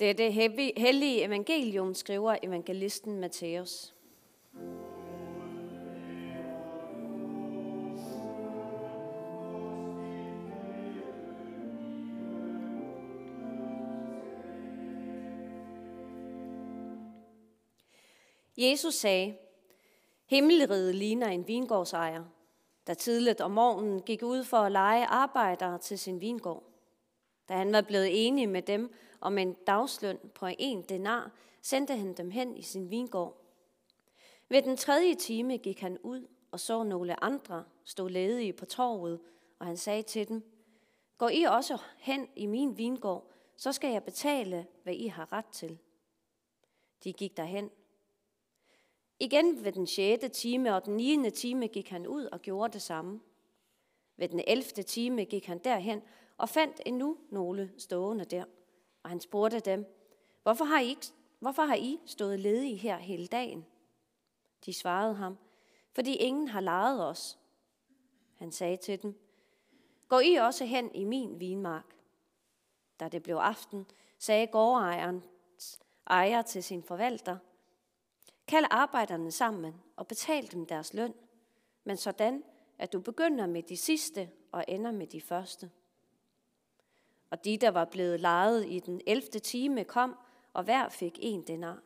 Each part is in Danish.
Det er det hellige evangelium, skriver evangelisten Matthæus. Jesus sagde, Himmelriget ligner en vingårdsejer, der tidligt om morgenen gik ud for at lege arbejdere til sin vingård. Da han var blevet enig med dem om en dagsløn på en denar, sendte han dem hen i sin vingård. Ved den tredje time gik han ud og så nogle andre stå ledige på torvet, og han sagde til dem, Gå I også hen i min vingård, så skal jeg betale, hvad I har ret til. De gik derhen. Igen ved den sjette time og den niende time gik han ud og gjorde det samme. Ved den 11. time gik han derhen og fandt endnu nogle stående der. Og han spurgte dem, hvorfor har I, ikke, hvorfor har I stået ledige her hele dagen? De svarede ham, fordi ingen har lejet os. Han sagde til dem, gå I også hen i min vinmark. Da det blev aften, sagde gårdejeren ejer til sin forvalter, kald arbejderne sammen og betal dem deres løn, men sådan, at du begynder med de sidste og ender med de første. Og de, der var blevet lejet i den 11. time, kom, og hver fik en denar.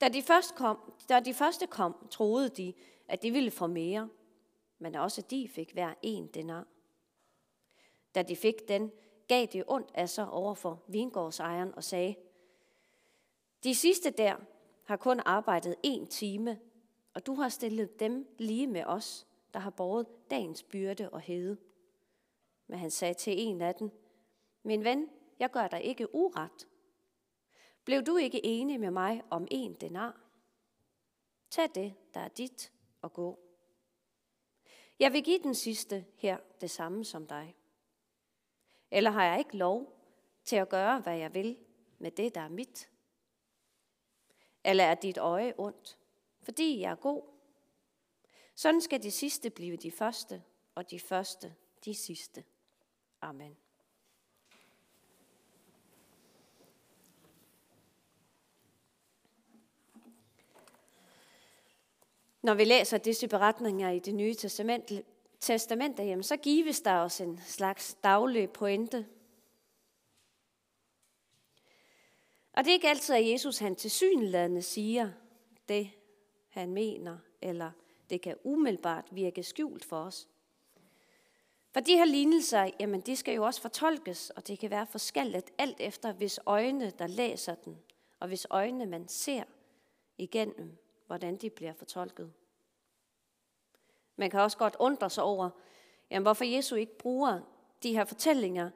Da de, først kom, da de første kom, troede de, at de ville få mere, men også de fik hver en denar. Da de fik den, gav de ondt af sig over for vingårdsejeren og sagde, de sidste der har kun arbejdet en time, og du har stillet dem lige med os, der har båret dagens byrde og hede. Men han sagde til en af dem, min ven, jeg gør dig ikke uret. Blev du ikke enig med mig om en denar? Tag det, der er dit, og gå. Jeg vil give den sidste her det samme som dig. Eller har jeg ikke lov til at gøre, hvad jeg vil med det, der er mit? Eller er dit øje ondt, fordi jeg er god? Sådan skal de sidste blive de første, og de første de sidste. Amen. Når vi læser disse beretninger i det nye testament, testament jamen, så gives der os en slags daglig pointe. Og det er ikke altid, at Jesus han til siger det, han mener, eller det kan umiddelbart virke skjult for os. For de her lignelser, jamen de skal jo også fortolkes, og det kan være forskelligt alt efter, hvis øjne, der læser den, og hvis øjne, man ser igennem, hvordan de bliver fortolket. Man kan også godt undre sig over, jamen, hvorfor Jesus ikke bruger de her fortællinger,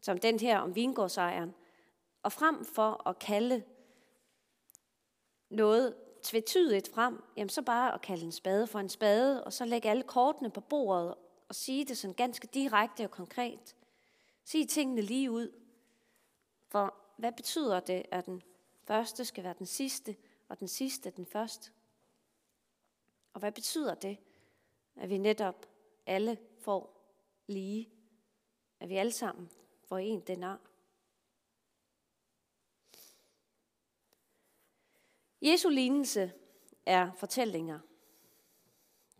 som den her om vingårdsejeren, og frem for at kalde noget tvetydigt frem, jamen så bare at kalde en spade for en spade, og så lægge alle kortene på bordet og sige det sådan ganske direkte og konkret. Sige tingene lige ud. For hvad betyder det, at den første skal være den sidste, og den sidste den første? Og hvad betyder det, at vi netop alle får lige? At vi alle sammen får en denar? Jesu lignelse er fortællinger.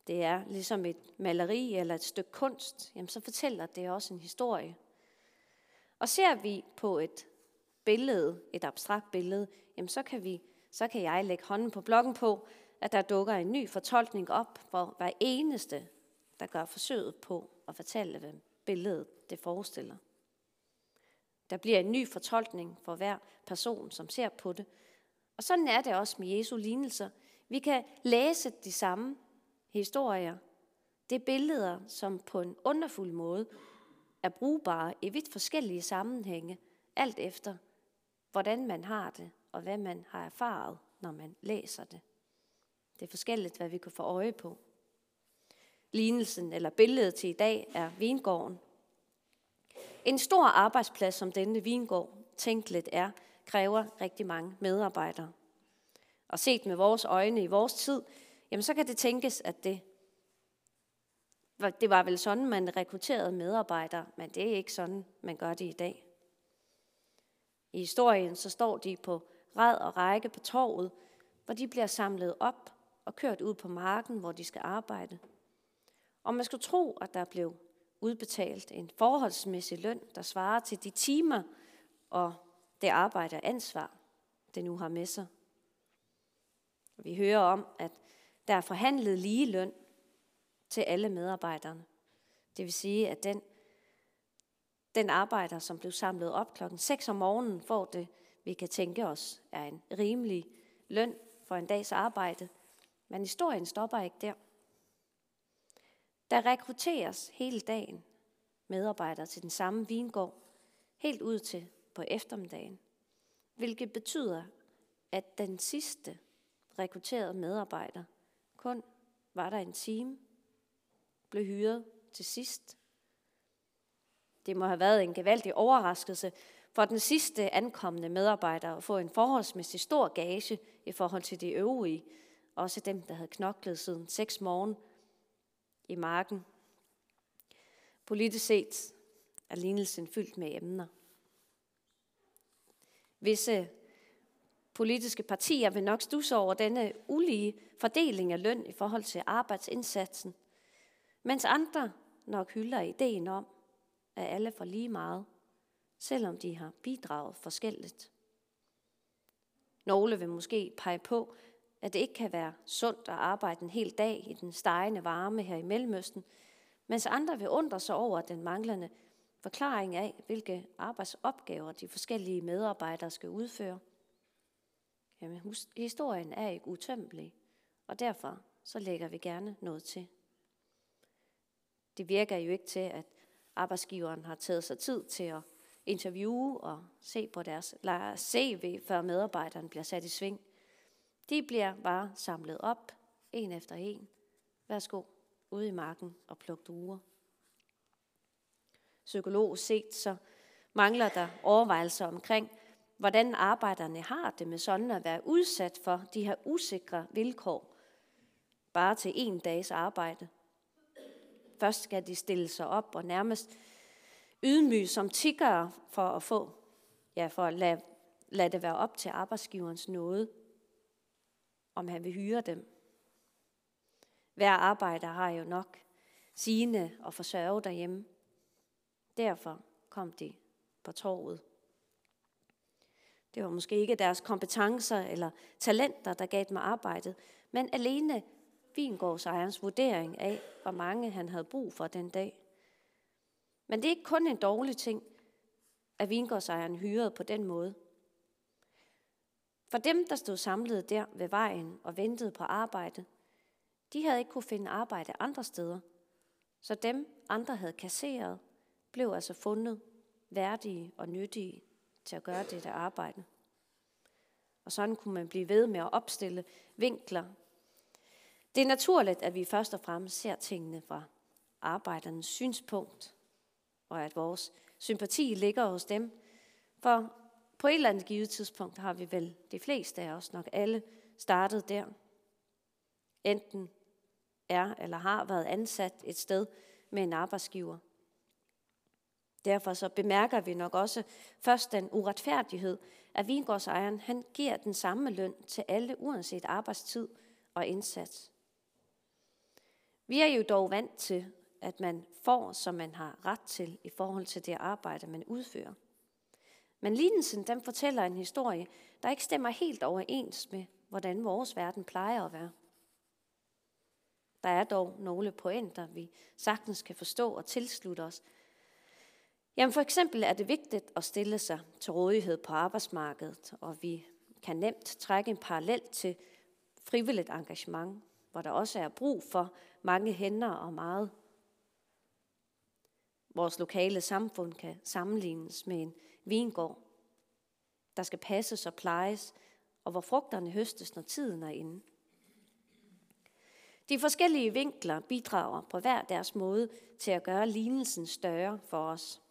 Det er ligesom et maleri eller et stykke kunst, jamen så fortæller det også en historie. Og ser vi på et billede, et abstrakt billede, jamen så kan, vi, så kan jeg lægge hånden på blokken på, at der dukker en ny fortolkning op for hver eneste, der gør forsøget på at fortælle, hvem billedet det forestiller. Der bliver en ny fortolkning for hver person, som ser på det. Og sådan er det også med Jesu lignelser. Vi kan læse de samme historier. Det er billeder, som på en underfuld måde er brugbare i vidt forskellige sammenhænge, alt efter hvordan man har det, og hvad man har erfaret, når man læser det. Det er forskelligt, hvad vi kan få øje på. Lignelsen eller billedet til i dag er vingården. En stor arbejdsplads, som denne vingård tænkeligt er, kræver rigtig mange medarbejdere. Og set med vores øjne i vores tid, jamen så kan det tænkes, at det, det var vel sådan, man rekrutterede medarbejdere, men det er ikke sådan, man gør det i dag. I historien så står de på ræd og række på torvet, hvor de bliver samlet op og kørt ud på marken, hvor de skal arbejde. Og man skulle tro, at der blev udbetalt en forholdsmæssig løn, der svarer til de timer og det arbejde og ansvar, det nu har med sig. Vi hører om, at der er forhandlet lige løn til alle medarbejderne. Det vil sige, at den, den arbejder, som blev samlet op klokken 6 om morgenen, får det, vi kan tænke os, er en rimelig løn for en dags arbejde. Men historien stopper ikke der. Der rekrutteres hele dagen medarbejdere til den samme vingård, helt ud til på eftermiddagen, hvilket betyder, at den sidste rekrutterede medarbejder kun var der en time, blev hyret til sidst. Det må have været en gevaldig overraskelse for den sidste ankommende medarbejder at få en forholdsmæssig stor gage i forhold til de øvrige, også dem, der havde knoklet siden 6 morgen i marken. Politisk set er lignelsen fyldt med emner. Visse politiske partier vil nok stusse over denne ulige fordeling af løn i forhold til arbejdsindsatsen, mens andre nok hylder ideen om, at alle får lige meget, selvom de har bidraget forskelligt. Nogle vil måske pege på, at det ikke kan være sundt at arbejde en hel dag i den stegende varme her i Mellemøsten, mens andre vil undre sig over den manglende forklaring af, hvilke arbejdsopgaver de forskellige medarbejdere skal udføre. Jamen, historien er ikke utømmelig, og derfor så lægger vi gerne noget til. Det virker jo ikke til, at arbejdsgiveren har taget sig tid til at interviewe og se på deres CV, før medarbejderen bliver sat i sving. De bliver bare samlet op, en efter en. Værsgo, ude i marken og pluk duer. Psykolog set så mangler der overvejelser omkring, hvordan arbejderne har det med sådan at være udsat for de her usikre vilkår, bare til en dags arbejde. Først skal de stille sig op og nærmest ydmyge som tiggere for at få, ja, for at lade, lade det være op til arbejdsgiverens nåde, om han vil hyre dem. Hver arbejder har jo nok sine og forsørge derhjemme. Derfor kom de på torvet. Det var måske ikke deres kompetencer eller talenter, der gav dem arbejdet, men alene vingårdsejerens vurdering af, hvor mange han havde brug for den dag. Men det er ikke kun en dårlig ting, at vingårdsejeren hyrede på den måde. For dem, der stod samlet der ved vejen og ventede på arbejde, de havde ikke kunne finde arbejde andre steder. Så dem, andre havde kasseret, blev altså fundet værdige og nyttige til at gøre dette arbejde. Og sådan kunne man blive ved med at opstille vinkler. Det er naturligt, at vi først og fremmest ser tingene fra arbejdernes synspunkt, og at vores sympati ligger hos dem. For på et eller andet givet tidspunkt har vi vel de fleste af os nok alle startet der. Enten er eller har været ansat et sted med en arbejdsgiver. Derfor så bemærker vi nok også først den uretfærdighed, at vingårdsejeren han giver den samme løn til alle, uanset arbejdstid og indsats. Vi er jo dog vant til, at man får, som man har ret til i forhold til det arbejde, man udfører. Men lignelsen den fortæller en historie, der ikke stemmer helt overens med, hvordan vores verden plejer at være. Der er dog nogle pointer, vi sagtens kan forstå og tilslutte os, Jamen for eksempel er det vigtigt at stille sig til rådighed på arbejdsmarkedet, og vi kan nemt trække en parallel til frivilligt engagement, hvor der også er brug for mange hænder og meget. Vores lokale samfund kan sammenlignes med en vingård, der skal passes og plejes, og hvor frugterne høstes, når tiden er inde. De forskellige vinkler bidrager på hver deres måde til at gøre lignelsen større for os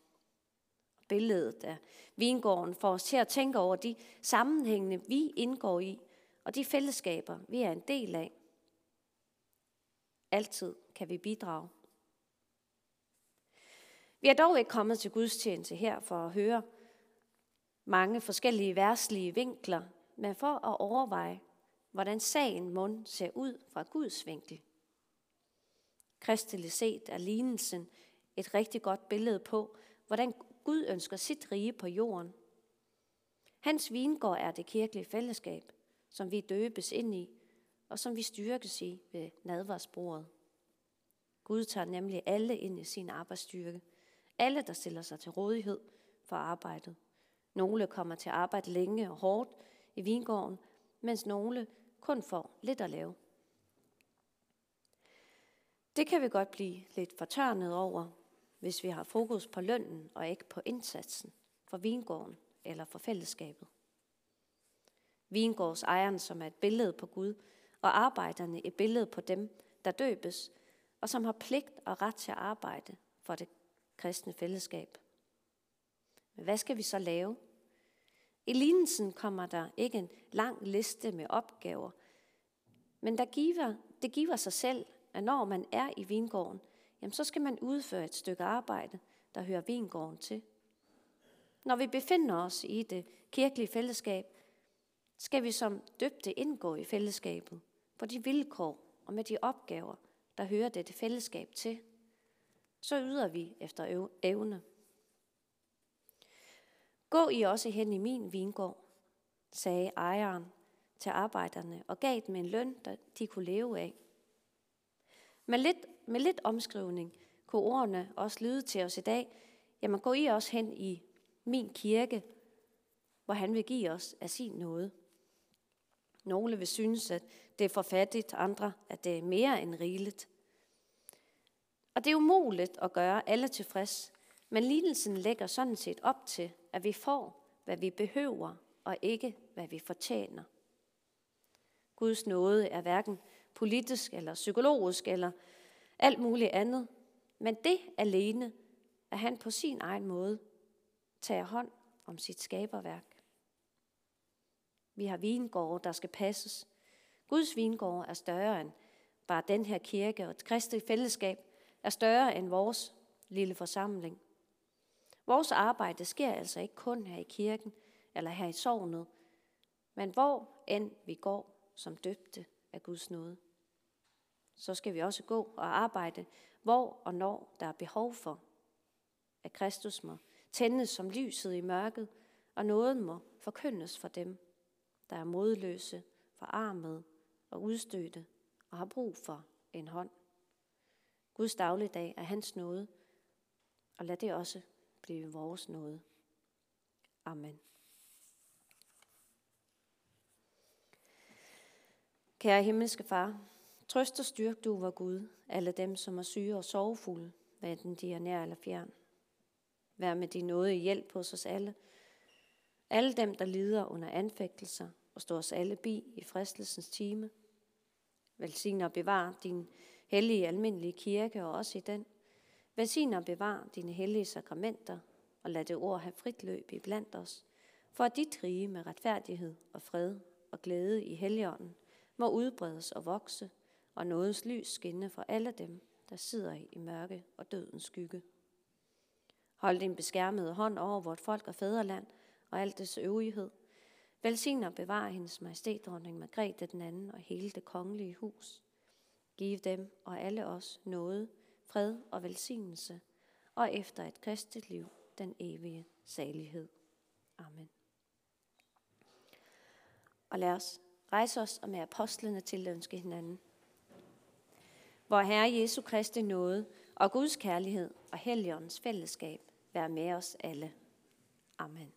billedet af vingården får os til at tænke over de sammenhængende, vi indgår i, og de fællesskaber, vi er en del af. Altid kan vi bidrage. Vi er dog ikke kommet til gudstjeneste her for at høre, mange forskellige værtslige vinkler, men for at overveje, hvordan sagen mund ser ud fra Guds vinkel. Kristeligt set er lignelsen et rigtig godt billede på, hvordan Gud ønsker sit rige på jorden. Hans vingård er det kirkelige fællesskab, som vi døbes ind i, og som vi styrkes i ved nadvarsbordet. Gud tager nemlig alle ind i sin arbejdsstyrke. Alle, der stiller sig til rådighed for arbejdet. Nogle kommer til at arbejde længe og hårdt i vingården, mens nogle kun får lidt at lave. Det kan vi godt blive lidt fortørnet over, hvis vi har fokus på lønnen og ikke på indsatsen for vingården eller for fællesskabet. Vingårdsejeren, som er et billede på Gud, og arbejderne et billede på dem, der døbes, og som har pligt og ret til at arbejde for det kristne fællesskab. Men hvad skal vi så lave? I lignelsen kommer der ikke en lang liste med opgaver, men der giver, det giver sig selv, at når man er i vingården, jamen så skal man udføre et stykke arbejde, der hører vingården til. Når vi befinder os i det kirkelige fællesskab, skal vi som døbte indgå i fællesskabet på de vilkår og med de opgaver, der hører dette fællesskab til. Så yder vi efter evne. Gå I også hen i min vingård, sagde ejeren til arbejderne og gav dem en løn, der de kunne leve af. Med lidt, med lidt omskrivning kunne ordene også lyde til os i dag, jamen gå I også hen i min kirke, hvor han vil give os af sin nåde. Nogle vil synes, at det er for fattigt, andre, at det er mere end rigeligt. Og det er umuligt at gøre alle tilfreds, men lignelsen lægger sådan set op til, at vi får, hvad vi behøver, og ikke, hvad vi fortjener. Guds nåde er hverken politisk eller psykologisk eller alt muligt andet, men det alene, at han på sin egen måde tager hånd om sit skaberværk. Vi har vingårde, der skal passes. Guds vingård er større end bare den her kirke, og et kristent fællesskab er større end vores lille forsamling. Vores arbejde sker altså ikke kun her i kirken eller her i sovnet, men hvor end vi går som døbte af Guds nåde. Så skal vi også gå og arbejde, hvor og når der er behov for, at Kristus må tændes som lyset i mørket, og nåden må forkyndes for dem, der er modløse, forarmede og udstødte og har brug for en hånd. Guds dagligdag er hans nåde, og lad det også blive vores nåde. Amen. Kære himmelske far, trøst og styrk du, var Gud, alle dem, som er syge og sorgfulde, hvad enten de er nær eller fjern. Vær med din nåde i hjælp hos os alle. Alle dem, der lider under anfægtelser, og står os alle bi i fristelsens time. Velsign og bevar din hellige almindelige kirke og også i den. Velsign og bevar dine hellige sakramenter, og lad det ord have frit løb i blandt os, for at dit rige med retfærdighed og fred og glæde i helligånden må udbredes og vokse, og nådens lys skinne for alle dem, der sidder i mørke og dødens skygge. Hold din beskærmede hånd over vort folk og fædreland og alt dets øvrighed. Velsign og bevar hendes majestæt, dronning Margrethe den anden og hele det kongelige hus. Giv dem og alle os noget, fred og velsignelse, og efter et kristet liv den evige salighed. Amen. Og lad os rejse os og med apostlene til ønske hinanden. Hvor Herre Jesu Kristi nåde og Guds kærlighed og Helligåndens fællesskab være med os alle. Amen.